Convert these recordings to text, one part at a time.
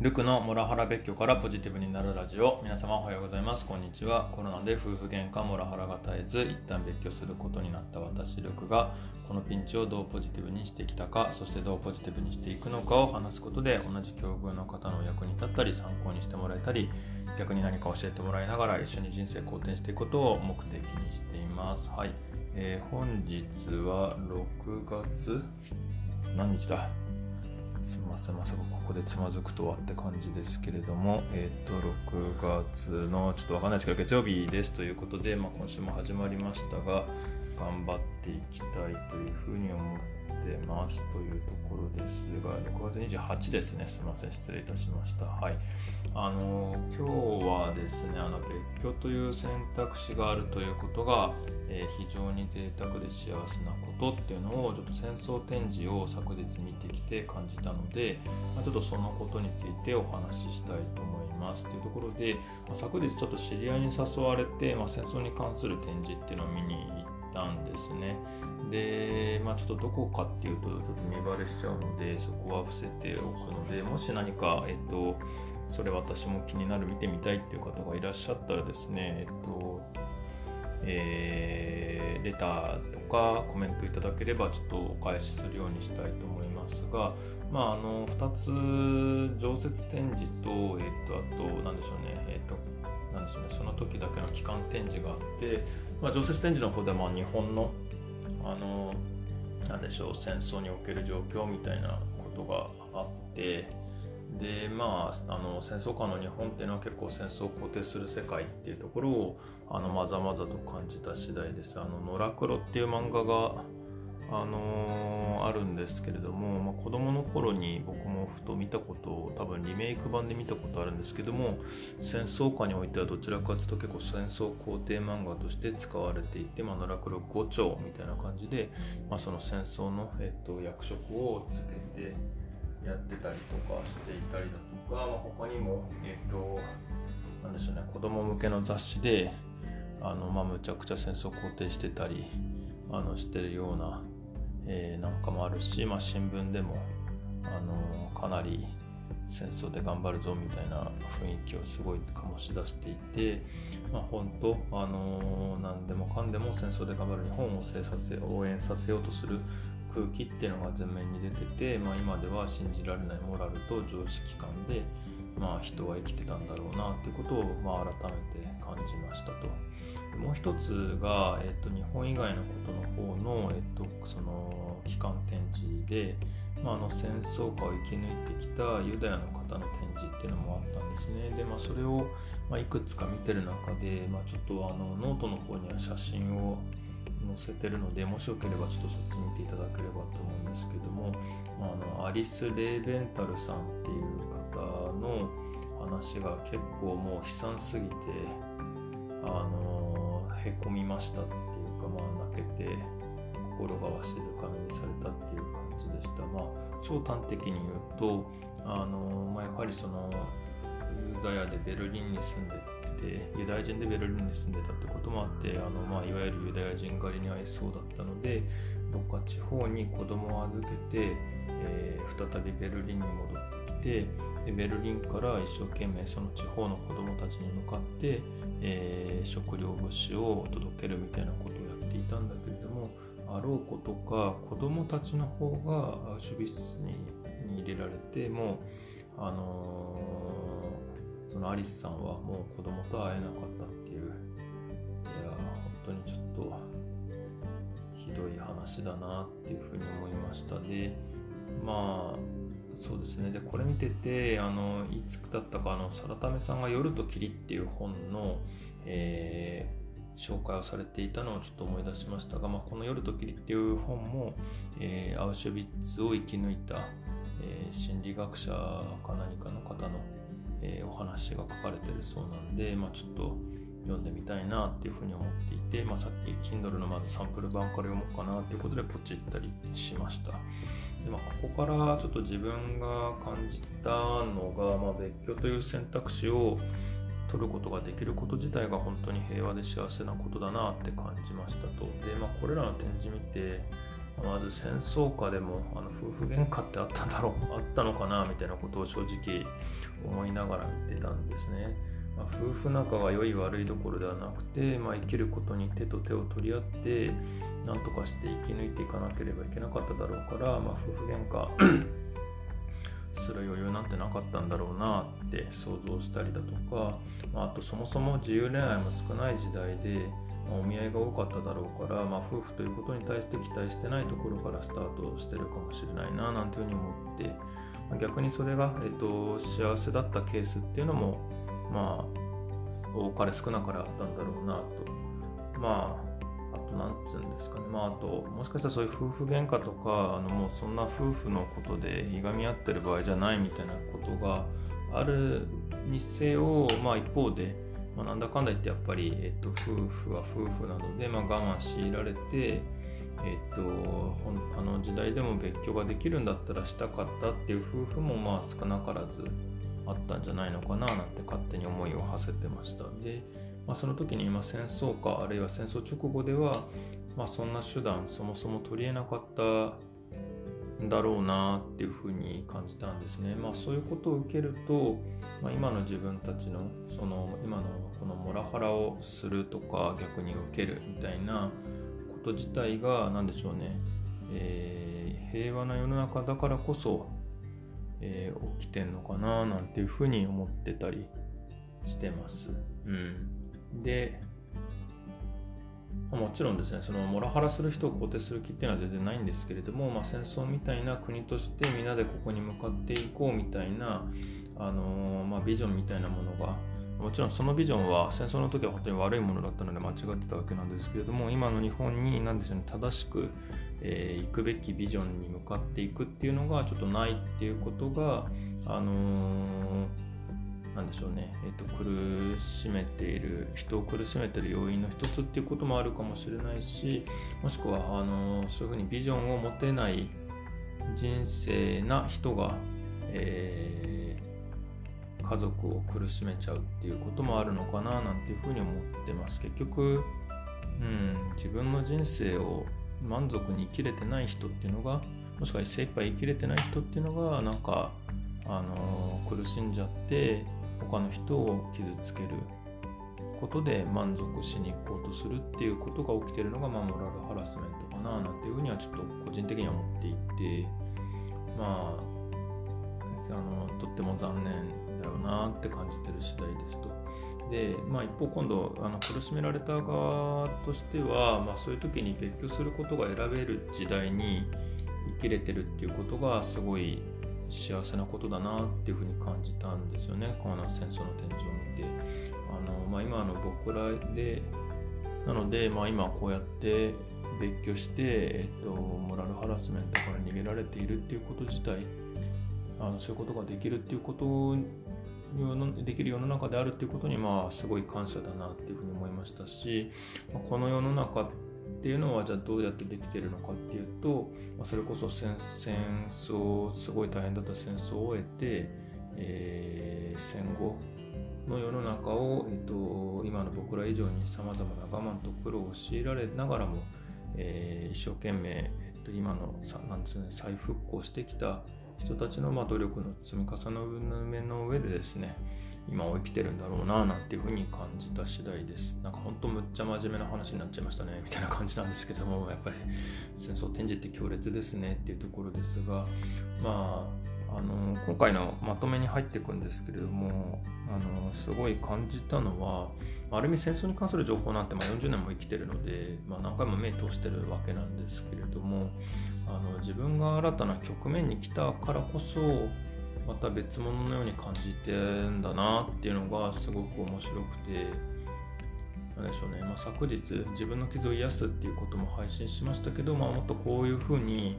ルクのモラハラ別居からポジティブになるラジオ。皆様おはようございます。こんにちは。コロナで夫婦喧嘩モラハラが絶えず一旦別居することになった私ルクがこのピンチをどうポジティブにしてきたかそしてどうポジティブにしていくのかを話すことで同じ境遇の方の役に立ったり参考にしてもらえたり逆に何か教えてもらいながら一緒に人生好転していくことを目的にしています。はい、えー、本日は6月？何日だ？すみません、まさかここでつまずくとはって感じですけれども、えっ、ー、と、6月の、ちょっとわかんないですけど、月曜日ですということで、まあ、今週も始まりましたが、頑張っていきたいというふうに思ってますというところですが、6月28ですね。すみません、失礼いたしました。はい。あの、今日はですね、あの、別居という選択肢があるということが、えー、非常に贅沢で幸せなことっていうのをちょっと戦争展示を昨日見てきて感じたので、まあ、ちょっとそのことについてお話ししたいと思いますというところで、まあ、昨日ちょっと知り合いに誘われて、まあ、戦争に関する展示っていうのを見に行ってたんですね。で、まあ、ちょっとどこかっていうとちょっと見バレしちゃうのでそこは伏せておくのでもし何かえっとそれ私も気になる見てみたいっていう方がいらっしゃったらですね、えっと、えー、レターとかコメントいただければちょっとお返しするようにしたいと思いますが、まあ、あの2つ常設展示と,、えー、とあと何でしょうね、えーとなんでしょうね、その時だけの期間展示があって、まあ、常設展示の方でも日本のあのなんでしょう戦争における状況みたいなことがあってでまああの戦争下の日本っていうのは結構戦争を肯定する世界っていうところをあのまざまざと感じた次第です。あの野良黒っていう漫画があのー、あるんですけれども、まあ、子供の頃に僕もふと見たことを多分リメイク版で見たことあるんですけども戦争下においてはどちらかというと結構戦争肯定漫画として使われていて、まあ、奈良黒5丁みたいな感じで、まあ、その戦争の、えっと、役職をつけてやってたりとかしていたりだとか、まあ、他にも、えっと、なんでしょうね、子供向けの雑誌で、あの、まあ、むちゃくちゃ戦争肯定してたり、あの、してるような、えー、なんかもあるし、まあ、新聞でも、あの、かなり戦争で頑張るぞみたいな雰囲気をすごい醸し出していて、まあ、本当、あの何でもかんでも戦争で頑張る日本を制させ応援させようとする空気っていうのが前面に出てて、まあ、今では信じられないモラルと常識観で、まあ、人は生きてたんだろうなっていうことを、まあ、改めて感じましたと。もう一つが、えっと、日本以外のことの方の、えっと、その期間展示で、まあ、あの戦争下を生き抜いてきたユダヤの方の展示っていうのもあったんですね。で、まあ、それを、ま、いくつか見てる中で、まあ、ちょっとあのノートの方には写真を載せてるので、もしよければちょっとそっち見ていただければと思うんですけども、あのアリス・レーベンタルさんっていう方の話が結構もう悲惨すぎて、あの、へこみましたっていうか、まあ泣けて、心がわしづかみにされたっていう感じでした。まあ、超端的に言うと、あの、まあ、やはりその、ユダヤでベルリンに住んでてユダヤ人でベルリンに住んでたってこともあってあの、まあ、いわゆるユダヤ人狩りに合いそうだったのでどっか地方に子供を預けて、えー、再びベルリンに戻ってきてでベルリンから一生懸命その地方の子供たちに向かって、えー、食料物資を届けるみたいなことをやっていたんだけれどもあろうことか子供たちの方が守備室に入れられてもあのそのアリスさんはもう子供と会えなかったっていう。いや本当にちょっとひどい話だなっていうふうに思いました。でまあそうですね。でこれ見ててあのいつだったかあのサラタメさんが「夜と霧」っていう本の、えー、紹介をされていたのをちょっと思い出しましたが、まあ、この「夜と霧」っていう本も、えー、アウシュビッツを生き抜いた、えー、心理学者か何かの方のえー、お話が書かれてるそうなんで、まあ、ちょっと読んでみたいなっていうふうに思っていて、まあ、さっき Kindle のまずサンプル版から読もうかなっていうことでポチったりしました。でまあ、ここからちょっと自分が感じたのが、まあ、別居という選択肢を取ることができること自体が本当に平和で幸せなことだなって感じましたと。で、まあ、これらの展示見て、まず戦争下でもあの夫婦喧嘩ってあっただろうあったのかなみたいなことを正直思いながら見てたんですね。まあ、夫婦仲が良い悪いどころではなくて、まあ、生きることに手と手を取り合って何とかして生き抜いていかなければいけなかっただろうから、まあ、夫婦喧嘩する余裕なんてなかったんだろうなって想像したりだとか、まあ、あとそもそも自由恋愛も少ない時代で、まあ、お見合いが多かっただろうから、まあ、夫婦ということに対して期待してないところからスタートしてるかもしれないななんていうふうに思って、まあ、逆にそれが、えっと、幸せだったケースっていうのもまあ多かれ少なかれあったんだろうなと。まああとなんつうんですかね。まああともしかしたらそういう夫婦喧嘩とかあのもうそんな夫婦のことでいがみ合ってる場合じゃないみたいなことがあるにせよまあ一方で、まあ、なんだかんだ言ってやっぱり、えっと、夫婦は夫婦なので、まあ、我慢強いられてえっと、あの時代でも別居ができるんだったらしたかったっていう夫婦もまあ少なからずあったんじゃないのかななんて勝手に思いを馳せてました。で、まあ、その時に今戦争かあるいは戦争直後では、まあ、そんな手段そもそも取り得なかっただろうなっていうふうに感じたんですね。まあそういうことを受けると、まあ、今の自分たちのその今のこのモラハラをするとか逆に受けるみたいなこと自体が何でしょうね、えー、平和な世の中だからこそえー、起きてんのかななんていうふうに思ってたりしてます。うん、で、もちろんですね、そのモラハラする人を肯定する気っていうのは全然ないんですけれども、まあ、戦争みたいな国としてみんなでここに向かっていこうみたいな、あの、まあ、ビジョンみたいなものがもちろんそのビジョンは戦争の時は本当に悪いものだったので間違ってたわけなんですけれども今の日本に何でしょうね正しく、えー、行くべきビジョンに向かっていくっていうのがちょっとないっていうことがあのー、なんでしょうね、えーと、苦しめている人を苦しめている要因の一つっていうこともあるかもしれないしもしくはあのー、そういうふうにビジョンを持てない人生な人が、えー家族を苦しめちゃうっていうこともあるのかななんていうふうに思ってます。結局、うん、自分の人生を満足に生きれてない人っていうのがもしくは精一杯生きれてない人っていうのがなんか、あのー、苦しんじゃって他の人を傷つけることで満足しに行こうとするっていうことが起きてるのが、まあ、モラルハラスメントかななんていうふうにはちょっと個人的には思っていてまああのとっても残念だよなって感じてる次第ですと。で、まあ、一方今度あの苦しめられた側としては、まあ、そういう時に別居することが選べる時代に生きれてるっていうことがすごい幸せなことだなっていうふうに感じたんですよねこの戦争の展示を見て。あのまあ、今の僕らでなので、まあ、今こうやって別居して、えっと、モラルハラスメントから逃げられているっていうこと自体あのそういうことができるっていうことできる世の中であるっていうことにまあすごい感謝だなっていうふうに思いましたしこの世の中ってっていうのはじゃあどうやってできてるのかっていうとまあそれこそ戦争すごい大変だった戦争を終えて、えー、戦後の世の中を、えっと、今の僕ら以上にさまざまな我慢と苦労を強いられながらも、えー、一生懸命、えっと、今のさなんです、ね、再復興してきた人たちのまあ努力の積み重ねの上でですね今を生きてるんだろうななんていうふうに感じた次第です。なんかほんとむっちゃ真面目な話になっちゃいましたねみたいな感じなんですけどもやっぱり戦争展示って強烈ですねっていうところですがまああの今回のまとめに入っていくんですけれどもあのすごい感じたのはある意味戦争に関する情報なんてま40年も生きてるので、まあ、何回も目通してるわけなんですけれどもあの自分が新たな局面に来たからこそまた別物のように感じてんだなっていうのがすごく面白くて何でしょうね、まあ、昨日自分の傷を癒すっていうことも配信しましたけど、まあ、もっとこういうふうに、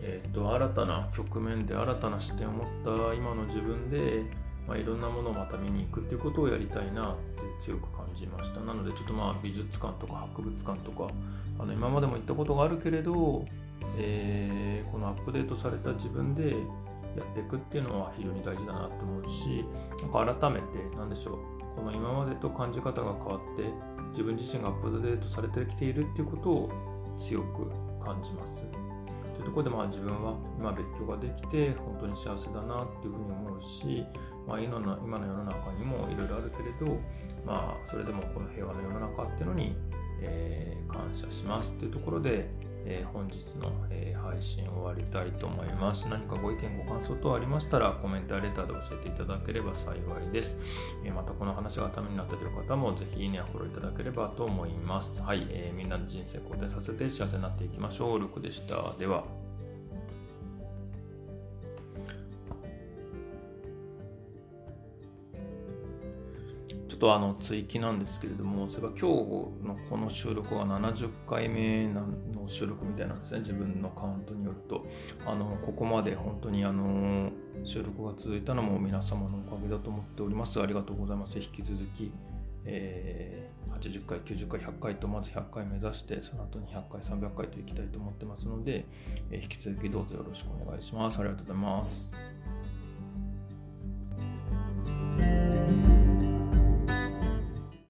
えーと、新たな局面で新たな視点を持った今の自分で、まあ、いろんなものをまた見に行くっていうことをやりたいなって強く感じました。なのでちょっとまあ美術館とか博物館とかあの今までも行ったことがあるけれどえー、このアップデートされた自分でやっていくっていうのは非常に大事だなと思うしなんか改めて何でしょうこの今までと感じ方が変わって自分自身がアップデートされてきているっていうことを強く感じます。というところでまあ自分は今別居ができて本当に幸せだなっていうふうに思うし、まあ、今の今の世の中にもいろいろあるけれど、まあ、それでもこの平和の世の中っていうのに、えー、感謝しますっていうところで、えー、本日の、えー、配信終わりたいと思います。何かご意見、ご感想等ありましたら、コメントやレターで教えていただければ幸いです。えー、またこの話がためになったという方も、ぜひいいねやフォローいただければと思います。はい、えー、みんなの人生肯定させて幸せになっていきましょう。ルクでした。では。っとあの追記なんですけれども、それが今日のこの収録が70回目の収録みたいなんですね、自分のカウントによると。あのここまで本当にあの収録が続いたのも皆様のおかげだと思っております。ありがとうございます。引き続き、えー、80回、90回、100回とまず100回目指して、その後に100回、300回といきたいと思ってますので、えー、引き続きどうぞよろしくお願いします。ありがとうございます。